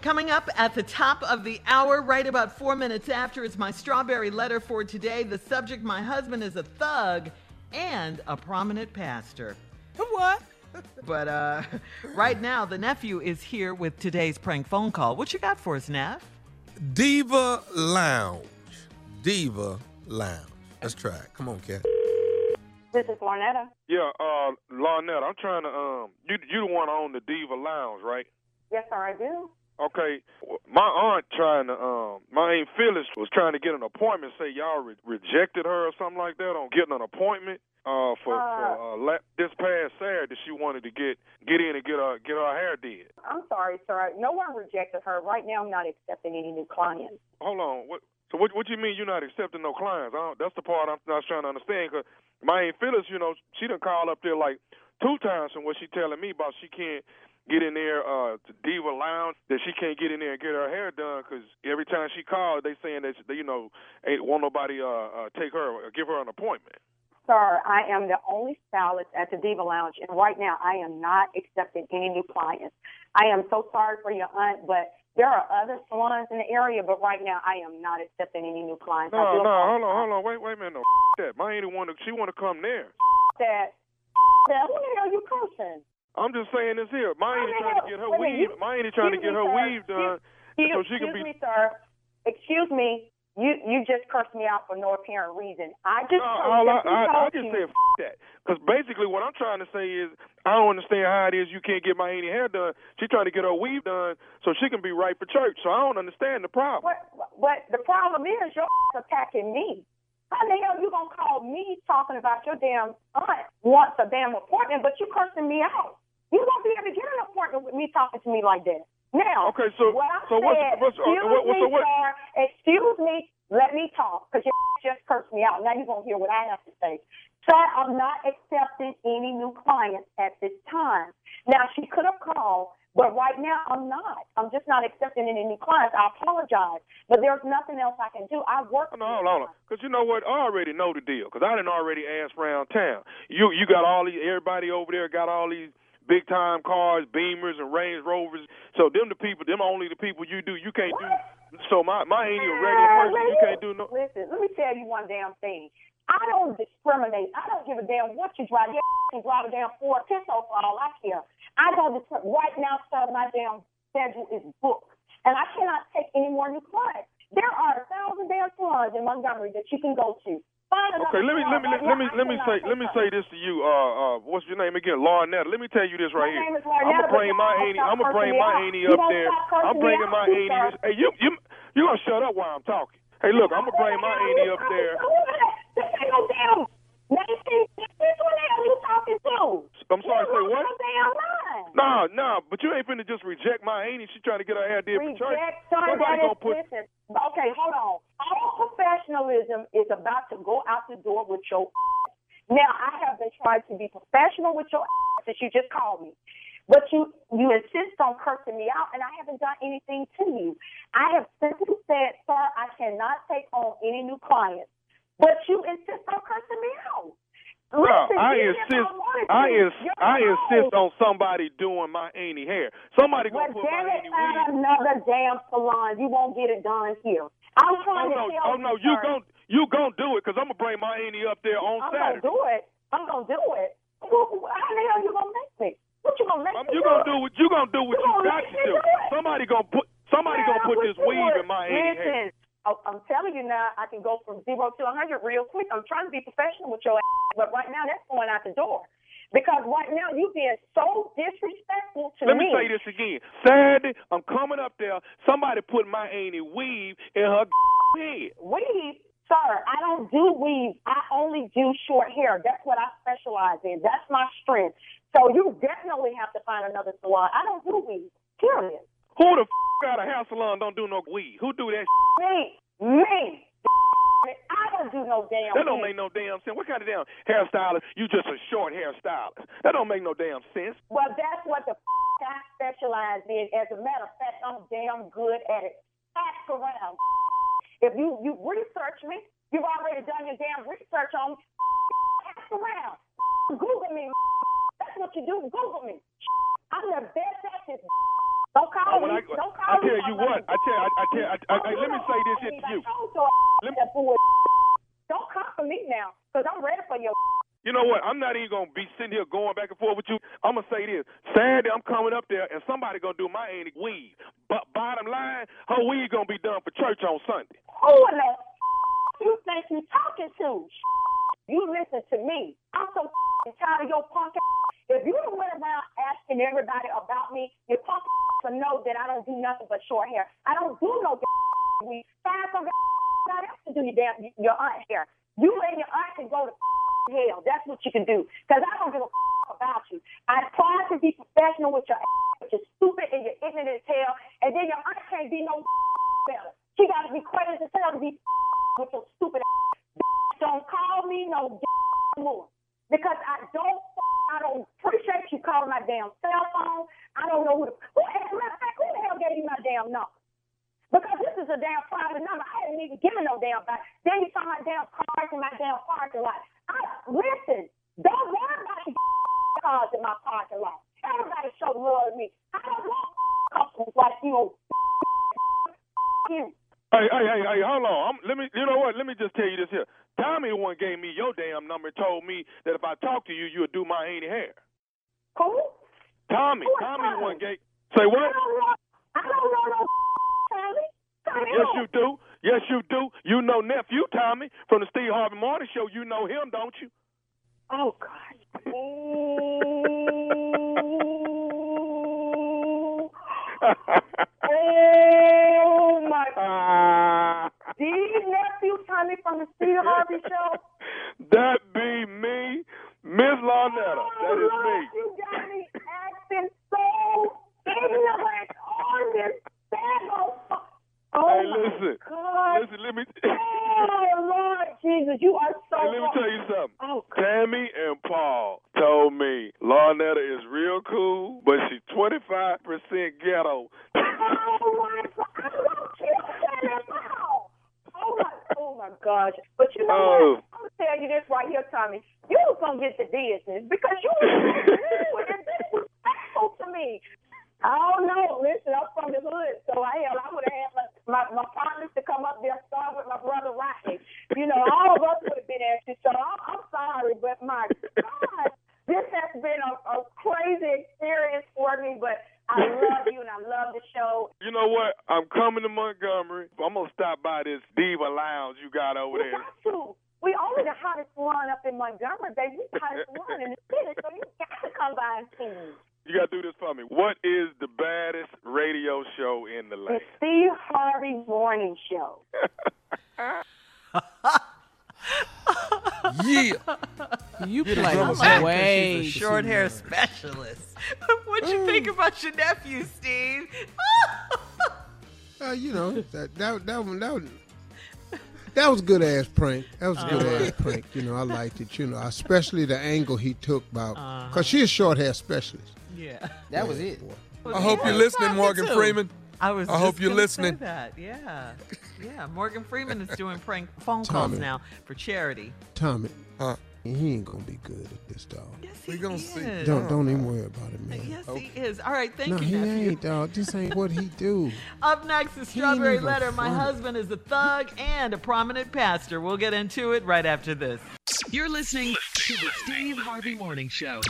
Coming up at the top of the hour, right about four minutes after, is my strawberry letter for today. The subject My husband is a thug and a prominent pastor. What? But uh, right now, the nephew is here with today's prank phone call. What you got for us, Neff? Diva Lounge. Diva Lounge. Let's try it. Come on, Cat. This is Lornetta. Yeah, uh, Lornette, I'm trying to, um, you you the one that own the Diva Lounge, right? Yes, sir, I do. Okay, my aunt trying to, um, my aunt Phyllis was trying to get an appointment. Say y'all re- rejected her or something like that on getting an appointment. Uh, for, Uh. for uh, la- this past Saturday, she wanted to get get in and get her get her hair did. I'm sorry, sir. No one rejected her. Right now, I'm not accepting any new clients. Hold on, what? So what? What you mean you're not accepting no clients? I don't, that's the part I'm not trying to understand. Cause my aunt Phyllis, you know, she done called up there like two times from what she telling me about she can't get in there uh to Diva Lounge that she can't get in there and get her hair done because every time she called they saying that they, you know ain't want nobody uh, uh take her or give her an appointment. Sir, I am the only stylist at the Diva Lounge, and right now, I am not accepting any new clients. I am so sorry for your aunt, but there are other salons in the area, but right now, I am not accepting any new clients. No, no, hold on, hold on, wait, wait a minute, no that. My auntie want to, she want to come there. That, that, who the hell are you cursing? I'm just saying this here. My Wait trying to get her wait weave. you- My auntie trying to get her sir. weave done Excuse, so she can be. excuse me, sir. Excuse me. You you just cursed me out for no apparent reason. I just No, all I, just I, I just said F- that. Because basically what I'm trying to say is I don't understand how it is you can't get my auntie hair done. She's trying to get her weave done so she can be right for church. So I don't understand the problem. But but the problem is your attacking me. How the hell you gonna call me talking about your damn aunt wants a damn appointment, but you cursing me out? You won't be able to get an appointment with me talking to me like that. Now, Okay, so- what I so what's- said, what's- uh, excuse what- me, so what- sir, excuse me, let me talk, because you just cursed me out. Now you're gonna hear what I have to say. Sir, I'm not accepting any new clients at this time. Now she could have called, but right now I'm not. I'm just not accepting any new clients. I apologize, but there's nothing else I can do. I work. No, hold on. Because you know what? I already know the deal. Because I didn't already ask around town. You you got all these, everybody over there got all these big time cars, Beamers and Range Rovers. So them the people, them only the people you do. You can't do. So my my ain't a regular person. You can't do no. Listen, let me tell you one damn thing. I don't discriminate. I don't give a damn what you drive. You can drive a damn Ford Pinto for all I care. I don't discriminate. Right now, sir, my damn schedule is booked, and I cannot take any more new clients. There are a thousand damn salons in Montgomery that you can go to. Okay, let me let me let me let me say let me say this to you. Uh, uh, what's your name again? Laurinetta. Let me tell you this right here. I'm gonna bring my auntie. I'm gonna bring my auntie up there. I'm bringing my auntie. Hey, you you you gonna shut up while I'm talking? Hey, look, I'm gonna bring my auntie up there. This ain't no this one hell you talking to? I'm sorry, say what? your damn mind. No, no, but you ain't finna just reject my auntie. She trying to get her hair did for church. Somebody gonna put. okay, hold on. All professionalism is about to go out the door with your ass. Now, I have been trying to be professional with your ass since you just called me. But you you insist on cursing me out, and I haven't done anything to you. I have simply said, sir, I cannot take on any new clients. But you insist on cursing me out. No, I insist. I ins- I insist on somebody doing my any hair. Somebody Well, gonna put my damn it, auntie find another damn salon. You won't get it done here. I'm Oh trying no, to tell oh no, you gon' you gon' do it because I'm gonna bring my auntie up there on I'm Saturday. gonna do it. I'm gonna do it. Who- How the hell you gonna make me? What you gonna make Um, me you gonna do what you gonna do what You you got to do. do? Somebody gonna put somebody Man, gonna put this weave would. in my. Listen, I- I'm telling you now, I can go from zero to a 100 real quick. I'm trying to be professional with your ass, but right now that's going out the door. Because right now you being so disrespectful to Let me say this again. Saturday, I'm coming up there. Somebody put my auntie weave in her head. Weave, sir, I don't do weave. I only do short hair. That's what I specialize in. That's my strength. So you definitely have to find another salon. I don't do weave. Period. Who the f- got a hair salon don't do no weave? Who do that? Me, me. I don't do no damn. That don't make no damn sense. What kind of damn hairstylist? You just a short hairstylist. That don't make no damn sense. Well, that's what the specialize in. As a matter of fact, I'm damn good at it. Ask around. If you you research me, you've already done your damn research on me. Ask around. Google me. That's what you do. Google me. I'm the best at this. Don't call Oh, me. I Don't I call me tell you what. I tell. I, I tell. I, I, I, let me say this here to you. Let me- Don't come for me now, because I'm ready for your. You know what? I'm not even gonna be sitting here going back and forth with you. I'm gonna say this: Saturday, I'm coming up there, and somebody gonna do my auntie weave. But bottom line, her weave gonna be done for church on Sunday. Who in the you think you talking to? You listen to me. I'm so tired of your punk. If you don't went around asking everybody about me, your punk to know that I don't do nothing but short hair. I don't do no weave. Find some not else to do your damn your aunt hair. You and your aunt can go to hell. That's what you can do. Because I don't give a about you. I try to be professional with your ass, but you're stupid and you're ignorant as hell. And then your aunt can't be no better. She got to be crazy as hell to be with your stupid ass. Don't call me no more. Because I don't, I don't appreciate you calling my damn cell phone. I don't know who the, who, as a matter of fact, who the hell gave you my damn number? Because this is a damn private number. I hadn't even given no damn back. Then you saw my damn cars in my damn parking lot. I, listen, don't worry about the cars in my parking lot. Everybody show love to me. I don't want customers like you. you. Hey, hey, hey, hey, hold on. I'm, let me. You know what? Let me just tell you this here. Tommy the one gave me your damn number told me that if I talk to you, you would do my auntie hair. Who? Tommy, Who Tommy the one gave. Say what? I don't know. I don't know no Tommy. Tommy Yes, you do. Yes, you do. You know nephew Tommy from the Steve Harvey Morning Show. You know him, don't you? Oh God. Ooh. oh my Ah. These nephew Tommy from the Steve Harvey Show. that be me, Miss Larnetta. That is oh, me. Lord, You got me acting so ignorant on this channel. Oh Hey, listen. God. Listen, let me. Oh Lord Jesus, you are so. Hey, let me tell you something. Oh God. Tammy and Paul told me Larnetta is real cool, but she's 25% ghetto. Oh my God! I don't kill. Oh my, oh my gosh! But you know Oh. what? I'm gonna tell you this right here, Tommy. You was gonna get the business because you was you to me. I don't know. Listen, I'm from the hood, so I hell, I would have had my, my my partners to come up there, start with my brother Rodney. You know, all of us would have been at you. So I'm, I'm sorry, but my God, this has been a, a crazy experience for me. But I love you and I love the show. You know what? I'm coming to Montgomery. I'm gonna stop by this Diva Lounge you got over You there. got to. We only the hottest one up in Montgomery, baby. We the hottest one in the city, so you got to come by and see me. You gotta do this for me. What is the baddest radio show in the land? The? Steve Harvey Morning Show. Yeah. You play drummer I like back, 'cause way she's a Short hair specialist. What'd you think about your nephew, Steve? Uh, you know that that that one that was, that was good ass prank. That was a good Uh-huh. ass prank. You know, I liked it. You know, especially the angle he took about Uh-huh. because she's a short hair specialist. yeah. That was it. I hope you're listening, Morgan too. Freeman. I was. I hope you're gonna listening. That. Yeah. Yeah. Morgan Freeman is doing prank phone calls now for charity. Tommy, Huh. he ain't gonna be good at this dog. Yes, We he gonna is. see. Don't don't even worry about it, man. Yes, he is. All right, thank No, you, No, he nephew. ain't, dog. This ain't what he do. Up next, the ain't Strawberry Letter. My husband is a thug and a prominent pastor. We'll get into it right after this. You're listening to the Steve Harvey Morning Show.